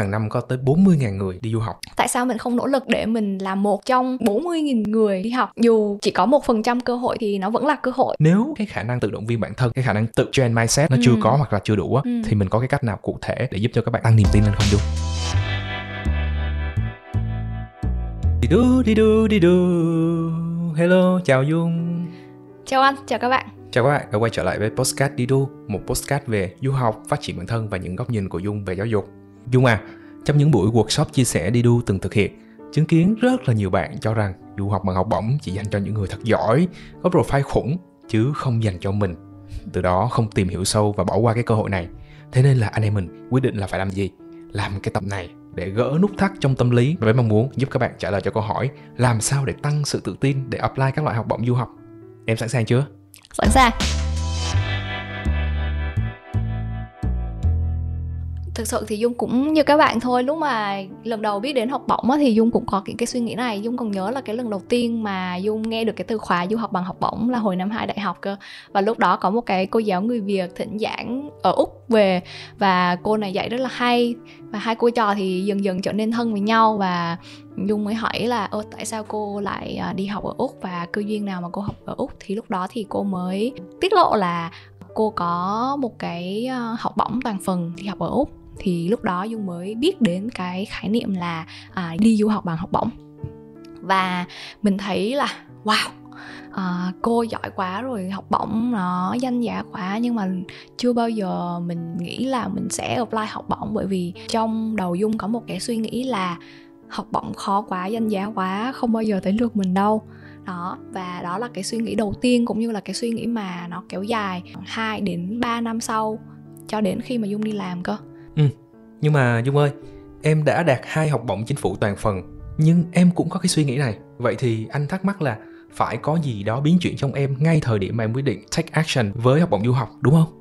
hàng năm có tới 40.000 người đi du học. Tại sao mình không nỗ lực để mình là một trong 40.000 người đi học? Dù chỉ có một phần trăm cơ hội thì nó vẫn là cơ hội. Nếu cái khả năng tự động viên bản thân, cái khả năng tự train mindset nó ừ. chưa có hoặc là chưa đủ á, ừ. thì mình có cái cách nào cụ thể để giúp cho các bạn tăng niềm tin lên không Dung? Đi đu đi đu đi đu. Hello, chào Dung. Chào anh, chào các bạn. Chào các bạn đã quay trở lại với Postcard Đi Đu, một postcard về du học, phát triển bản thân và những góc nhìn của Dung về giáo dục. Dung à, trong những buổi workshop chia sẻ đi đu từng thực hiện, chứng kiến rất là nhiều bạn cho rằng du học bằng học bổng chỉ dành cho những người thật giỏi, có profile khủng, chứ không dành cho mình. Từ đó không tìm hiểu sâu và bỏ qua cái cơ hội này. Thế nên là anh em mình quyết định là phải làm gì? Làm cái tập này để gỡ nút thắt trong tâm lý với mong muốn giúp các bạn trả lời cho câu hỏi làm sao để tăng sự tự tin để apply các loại học bổng du học. Em sẵn sàng chưa? Sẵn sàng. Thực sự thì dung cũng như các bạn thôi. Lúc mà lần đầu biết đến học bổng á, thì dung cũng có những cái suy nghĩ này. Dung còn nhớ là cái lần đầu tiên mà dung nghe được cái từ khóa du học bằng học bổng là hồi năm hai đại học cơ. Và lúc đó có một cái cô giáo người việt thỉnh giảng ở úc về và cô này dạy rất là hay. Và hai cô trò thì dần dần trở nên thân với nhau và dung mới hỏi là ơ tại sao cô lại à, đi học ở úc và cơ duyên nào mà cô học ở úc? Thì lúc đó thì cô mới tiết lộ là cô có một cái à, học bổng toàn phần đi học ở úc thì lúc đó dung mới biết đến cái khái niệm là à, đi du học bằng học bổng. Và mình thấy là wow à, cô giỏi quá rồi học bổng nó danh giá quá. Nhưng mà chưa bao giờ mình nghĩ là mình sẽ apply học bổng bởi vì trong đầu dung có một cái suy nghĩ là học bổng khó quá danh giá quá không bao giờ tới lượt mình đâu. Đó và đó là cái suy nghĩ đầu tiên cũng như là cái suy nghĩ mà nó kéo dài 2 đến 3 năm sau cho đến khi mà dung đi làm cơ nhưng mà Dung ơi, em đã đạt hai học bổng chính phủ toàn phần, nhưng em cũng có cái suy nghĩ này. Vậy thì anh thắc mắc là phải có gì đó biến chuyển trong em ngay thời điểm mà em quyết định take action với học bổng du học, đúng không?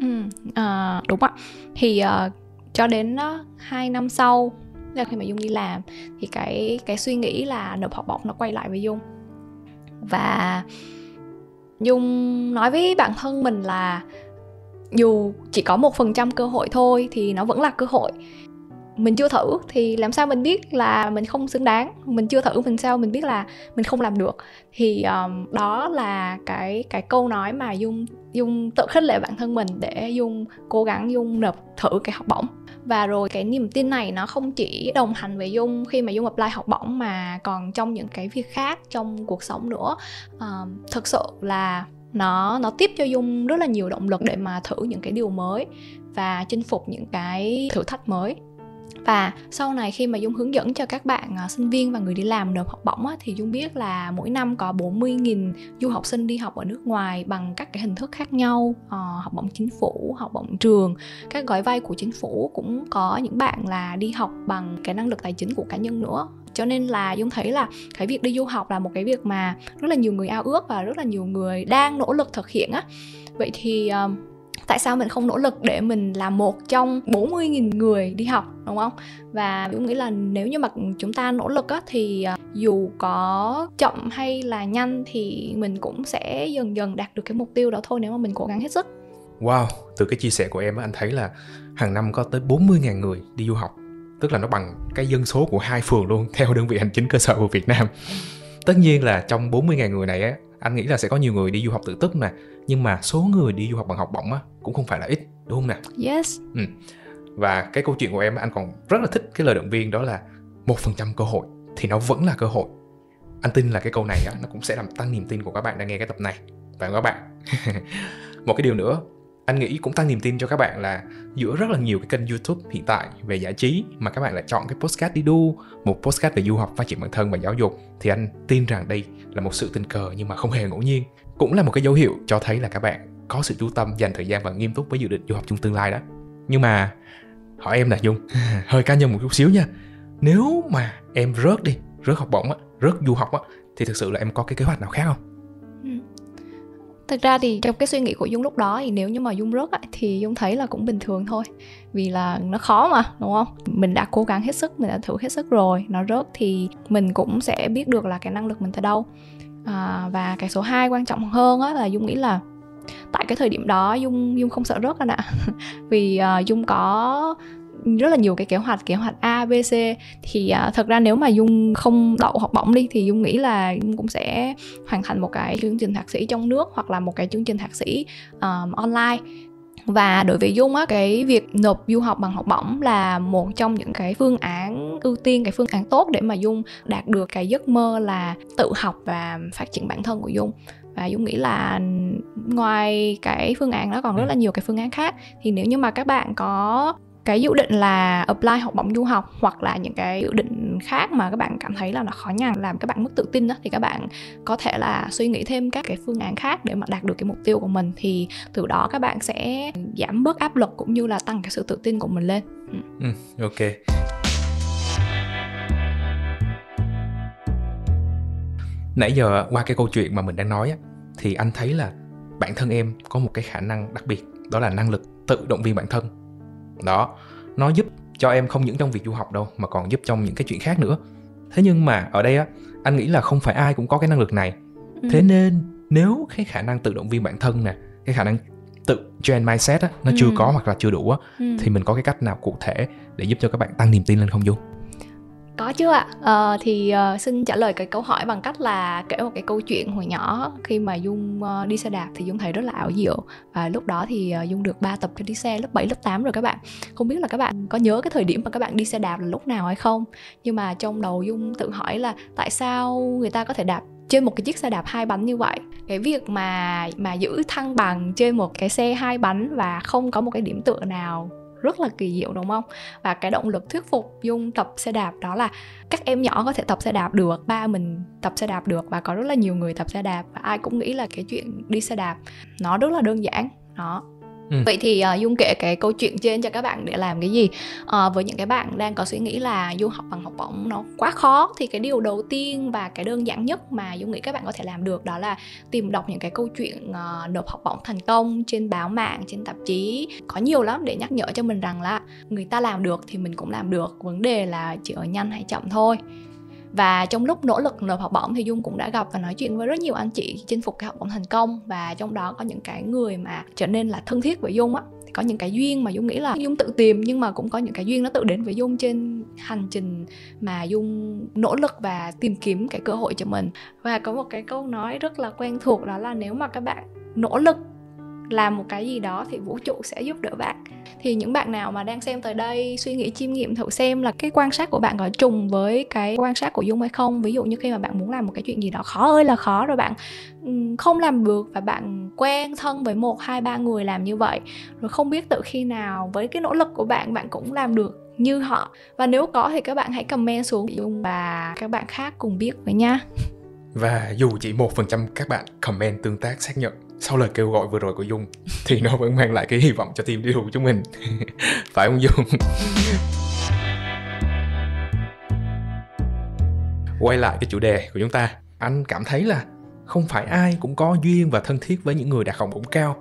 Ừ, à, đúng ạ. Thì à, cho đến ờ, uh, 2 năm sau là khi mà Dung đi làm thì cái cái suy nghĩ là nộp học bổng nó quay lại với Dung. Và Dung nói với bản thân mình là dù chỉ có một phần trăm cơ hội thôi thì nó vẫn là cơ hội. Mình chưa thử thì làm sao mình biết là mình không xứng đáng? Mình chưa thử mình sao mình biết là mình không làm được? Thì um, đó là cái cái câu nói mà dung dung tự khích lệ bản thân mình để dung cố gắng dung nộp thử cái học bổng. Và rồi cái niềm tin này nó không chỉ đồng hành với dung khi mà dung apply học bổng mà còn trong những cái việc khác trong cuộc sống nữa. Um, thực sự là nó nó tiếp cho dung rất là nhiều động lực để mà thử những cái điều mới và chinh phục những cái thử thách mới và sau này khi mà Dung hướng dẫn cho các bạn uh, sinh viên và người đi làm nộp học bổng á, thì Dung biết là mỗi năm có 40.000 du học sinh đi học ở nước ngoài bằng các cái hình thức khác nhau uh, học bổng chính phủ, học bổng trường. Các gói vay của chính phủ cũng có những bạn là đi học bằng cái năng lực tài chính của cá nhân nữa. Cho nên là dung thấy là cái việc đi du học là một cái việc mà rất là nhiều người ao ước và rất là nhiều người đang nỗ lực thực hiện á. Vậy thì uh, tại sao mình không nỗ lực để mình là một trong 40.000 người đi học đúng không? Và Dũng nghĩ là nếu như mà chúng ta nỗ lực á, thì ờ, dù có chậm hay là nhanh thì mình cũng sẽ dần dần đạt được cái mục tiêu đó thôi nếu mà mình cố gắng hết sức. Wow, từ cái chia sẻ của em anh thấy là hàng năm có tới 40.000 người đi du học tức là nó bằng cái dân số của hai phường luôn theo đơn vị hành chính cơ sở của Việt Nam tất nhiên là trong 40.000 người này á anh nghĩ là sẽ có nhiều người đi du học tự túc nè nhưng mà số người đi du học bằng học bổng á cũng không phải là ít đúng không nè? Yes. Ừ. và cái câu chuyện của em anh còn rất là thích cái lời động viên đó là một phần trăm cơ hội thì nó vẫn là cơ hội. Anh tin là cái câu này á nó cũng sẽ làm tăng niềm tin của các bạn đang nghe cái tập này. Và các bạn một cái điều nữa anh nghĩ cũng tăng niềm tin cho các bạn là giữa rất là nhiều cái kênh youtube hiện tại về giải trí mà các bạn lại chọn cái postcard đi đu một postcard về du học phát triển bản thân và giáo dục thì anh tin rằng đây là một sự tình cờ nhưng mà không hề ngẫu nhiên. Cũng là một cái dấu hiệu cho thấy là các bạn có sự chú tâm dành thời gian và nghiêm túc với dự định du học trong tương lai đó. Nhưng mà hỏi em là dung hơi cá nhân một chút xíu nha. Nếu mà em rớt đi rớt học bổng á rớt du học á thì thực sự là em có cái kế hoạch nào khác không thực ra thì trong cái suy nghĩ của dung lúc đó thì nếu như mà dung rớt ấy, thì dung thấy là cũng bình thường thôi. Vì là nó khó mà đúng không? Mình đã cố gắng hết sức mình đã thử hết sức rồi nó rớt thì mình cũng sẽ biết được là cái năng lực mình tới đâu. À, và cái số 2 quan trọng hơn á là dung nghĩ là tại cái thời điểm đó dung dung không sợ rớt anh ạ. Vì uh, dung có rất là nhiều cái kế hoạch kế hoạch A B C. Thì uh, thật ra nếu mà dung không đậu học bổng đi thì dung nghĩ là dung cũng sẽ hoàn thành một cái chương trình thạc sĩ trong nước hoặc là một cái chương trình thạc sĩ um, online. Và đối với dung á cái việc nộp du học bằng học bổng là một trong những cái phương án ưu tiên cái phương án tốt để mà dung đạt được cái giấc mơ là tự học và phát triển bản thân của dung. Và dung nghĩ là ngoài cái phương án đó còn rất là nhiều cái phương án khác. Thì nếu như mà các bạn có cái dự định là apply học bổng du học hoặc là những cái dự định khác mà các bạn cảm thấy là nó khó nhằn, làm các bạn mất tự tin đó thì các bạn có thể là suy nghĩ thêm các cái phương án khác để mà đạt được cái mục tiêu của mình, thì từ đó các bạn sẽ giảm bớt áp lực cũng như là tăng cái sự tự tin của mình lên. Ừ. ừ ok. Nãy giờ qua cái câu chuyện mà mình đang nói á, thì anh thấy là bản thân em có một cái khả năng đặc biệt, đó là năng lực tự động viên bản thân đó nó giúp cho em không những trong việc du học đâu mà còn giúp trong những cái chuyện khác nữa thế nhưng mà ở đây á anh nghĩ là không phải ai cũng có cái năng lực này ừ. thế nên nếu cái khả năng tự động viên bản thân nè cái khả năng tự train mindset á nó ừ. chưa có hoặc là chưa đủ á ừ. thì mình có cái cách nào cụ thể để giúp cho các bạn tăng niềm tin lên không dung có chứ ạ. À, thì uh, xin trả lời cái câu hỏi bằng cách là kể một cái câu chuyện hồi nhỏ. Khi mà dung uh, đi xe đạp thì dung thấy rất là ảo diệu. Và lúc đó thì uh, dung được 3 tập cho đi xe lớp 7, lớp 8 rồi các bạn. Không biết là các bạn có nhớ cái thời điểm mà các bạn đi xe đạp là lúc nào hay không? Nhưng mà trong đầu dung tự hỏi là tại sao người ta có thể đạp trên một cái chiếc xe đạp hai bánh như vậy? Cái việc mà mà giữ thăng bằng trên một cái xe hai bánh và không có một cái điểm tựa nào rất là kỳ diệu, đúng không? Và cái động lực thuyết phục dung tập xe đạp đó là các em nhỏ có thể tập xe đạp được, ba mình tập xe đạp được và có rất là nhiều người tập xe đạp và ai cũng nghĩ là cái chuyện đi xe đạp nó rất là đơn giản. Đó. Ừ. Vậy thì uh, Dung kể cái câu chuyện trên cho các bạn để làm cái gì? Uh, với những cái bạn đang có suy nghĩ là du học bằng học bổng nó quá khó thì cái điều đầu tiên và cái đơn giản nhất mà Dung nghĩ các bạn có thể làm được đó là tìm đọc những cái câu chuyện uh, nộp học bổng thành công trên báo mạng, trên tạp chí. Có nhiều lắm để nhắc nhở cho mình rằng là người ta làm được thì mình cũng làm được. Vấn đề là chỉ ở nhanh hay chậm thôi và trong lúc nỗ lực nộp học bổng thì dung cũng đã gặp và nói chuyện với rất nhiều anh chị chinh phục cái học bổng thành công. Và trong đó có những cái người mà trở nên là thân thiết với dung á. Có những cái duyên mà dung nghĩ là dung tự tìm, nhưng mà cũng có những cái duyên nó tự đến với dung trên hành trình mà dung nỗ lực và tìm kiếm cái cơ hội cho mình. Và có một cái câu nói rất là quen thuộc đó là nếu mà các bạn nỗ lực làm một cái gì đó thì vũ trụ sẽ giúp đỡ bạn. Thì những bạn nào mà đang xem tới đây, suy nghĩ, chiêm nghiệm thử xem là cái quan sát của bạn có trùng với cái quan sát của dung hay không. Ví dụ như khi mà bạn muốn làm một cái chuyện gì đó, khó ơi là khó rồi bạn không làm được và bạn quen thân với một, hai, ba người làm như vậy, rồi không biết tự khi nào với cái nỗ lực của bạn bạn cũng làm được như họ. Và nếu có thì các bạn hãy comment xuống dung và các bạn khác cùng biết với nha. Và dù chỉ một phần trăm các bạn comment tương tác xác nhận sau lời kêu gọi vừa rồi của Dung thì nó vẫn mang lại cái hy vọng cho team đi của chúng mình. Phải không Dung? Quay lại cái chủ đề của chúng ta anh cảm thấy là không phải ai cũng có duyên và thân thiết với những người đạt học bổng cao.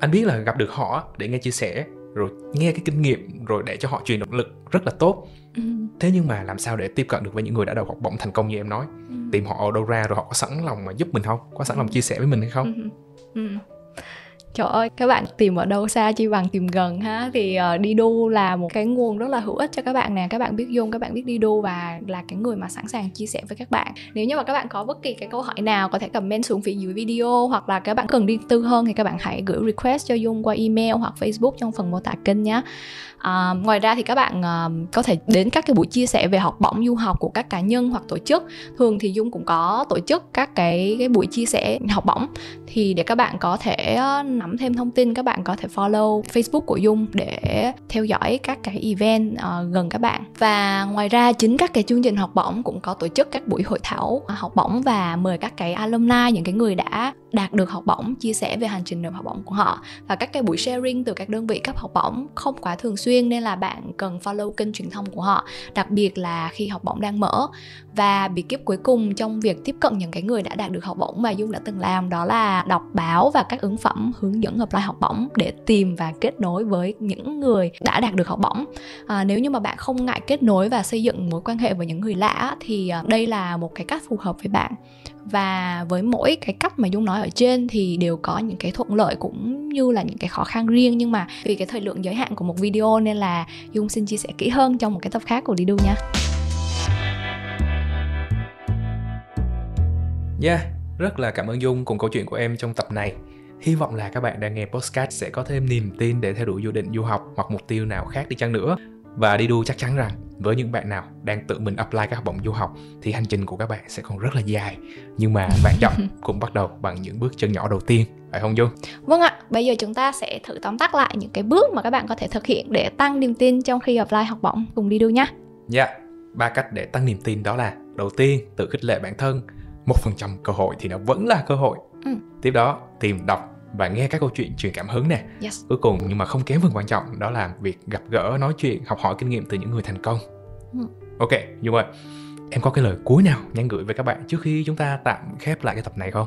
Anh biết là gặp được họ để nghe chia sẻ rồi nghe cái kinh nghiệm rồi để cho họ truyền động lực rất là tốt. Ừ. thế nhưng mà làm sao để tiếp cận được với những người đã đầu học bổng thành công như em nói? Ừ. tìm họ ở đâu ra rồi họ có sẵn lòng mà giúp mình không? Có sẵn lòng chia sẻ với mình hay không? Ừ Ừ. Trời ơi, các bạn tìm ở đâu xa chi bằng tìm gần ha? Thì uh, đi đu là một cái nguồn rất là hữu ích cho các bạn nè. Các bạn biết Dung, các bạn biết đi đu và là cái người mà sẵn sàng chia sẻ với các bạn. Nếu như mà các bạn có bất kỳ cái câu hỏi nào có thể comment xuống phía dưới video Hoặc là các bạn cần đi tư hơn thì các bạn hãy gửi request cho Dung qua email hoặc Facebook trong phần mô tả kênh nhé À, ờ, ngoài ra thì các bạn uh, có thể đến các cái buổi chia sẻ về học bổng du học của các cá nhân hoặc tổ chức. Thường thì dung cũng có tổ chức các cái cái buổi chia sẻ học bổng. Thì để các bạn có thể uh, nắm thêm thông tin các bạn có thể follow facebook của dung để theo dõi các cái event uh, gần các bạn. Và ngoài ra chính các cái chương trình học bổng cũng có tổ chức các buổi hội thảo ờ, học bổng và mời các cái alumni những cái người đã đạt được học bổng chia sẻ về hành trình được học bổng của họ. Và các cái buổi sharing từ các đơn vị cấp học bổng không quá thường xuyên nên là bạn cần follow kênh truyền thông của họ đặc biệt là khi học bổng đang mở. Và bí kíp cuối cùng trong việc tiếp cận những cái người đã đạt được học bổng mà dung đã từng làm đó là đọc báo và các ứng phẩm hướng hướng dẫn apply học bổng để tìm và kết nối với những người đã đạt được học bổng. À, nếu như mà bạn không ngại kết nối và xây dựng mối quan hệ với những người lạ thì à, đây là một cái cách phù hợp với bạn. Và với mỗi cái cách mà dung nói ở trên thì đều có những cái thuận lợi cũng như là những cái khó khăn riêng. Nhưng mà vì cái thời lượng giới hạn của một video nên là dung xin chia sẻ kỹ hơn trong một cái tập khác của Didu nha. Yeah, rất là cảm ơn Dung cùng câu chuyện của em trong tập này. Hy vọng là các bạn đang nghe podcast sẽ có thêm niềm tin để theo đuổi dự định du học hoặc mục tiêu nào khác đi chăng nữa. Và đi đu chắc chắn rằng với những bạn nào đang tự mình apply các học bổng du học thì hành trình của các bạn sẽ còn rất là dài. Nhưng mà bạn chọn cũng bắt đầu bằng những bước chân nhỏ đầu tiên, phải không Dung? Vâng ạ, bây giờ chúng ta sẽ thử tóm tắt lại những cái bước mà các bạn có thể thực hiện để tăng niềm tin trong khi apply học bổng cùng đi đu nhé. Dạ, yeah, ba cách để tăng niềm tin đó là đầu tiên tự khích lệ bản thân một phần trăm cơ hội thì nó vẫn là cơ hội ừ. tiếp đó tìm đọc và nghe các câu chuyện truyền cảm hứng nè yes. cuối cùng nhưng mà không kém phần quan trọng đó là việc gặp gỡ nói chuyện học hỏi kinh nghiệm từ những người thành công ừ. ok dung ơi em có cái lời cuối nào nhắn gửi với các bạn trước khi chúng ta tạm khép lại cái tập này không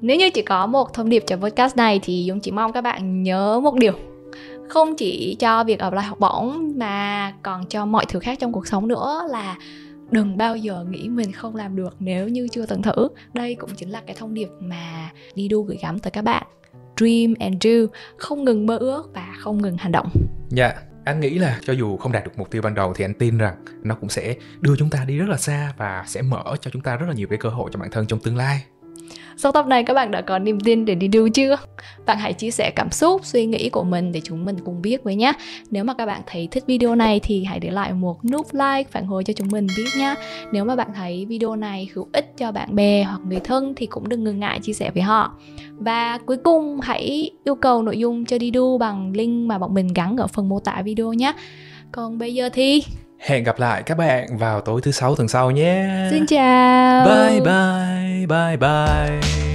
nếu như chỉ có một thông điệp cho podcast này thì dung chỉ mong các bạn nhớ một điều không chỉ cho việc ở lại học bổng mà còn cho mọi thứ khác trong cuộc sống nữa là đừng bao giờ nghĩ mình không làm được nếu như chưa từng thử. Đây cũng chính là cái thông điệp mà đi đu gửi gắm tới các bạn. Dream and do, không ngừng mơ ước và không ngừng hành động. Dạ yeah. anh nghĩ là cho dù không đạt được mục tiêu ban đầu thì anh tin rằng nó cũng sẽ đưa chúng ta đi rất là xa và sẽ mở cho chúng ta rất là nhiều cái cơ hội cho bản thân trong tương lai sau tập này các bạn đã có niềm tin để đi đu chưa? Bạn hãy chia sẻ cảm xúc, suy nghĩ của mình để chúng mình cùng biết với nhé. Nếu mà các bạn thấy thích video này thì hãy để lại một nút like phản hồi cho chúng mình biết nhé. Nếu mà bạn thấy video này hữu ích cho bạn bè hoặc người thân thì cũng đừng ngần ngại chia sẻ với họ. Và cuối cùng hãy yêu cầu nội dung cho đi đu bằng link mà bọn mình gắn ở phần mô tả video nhé. Còn bây giờ thì Hẹn gặp lại các bạn vào tối thứ sáu tuần sau nhé. Xin chào. Bye bye, bye bye.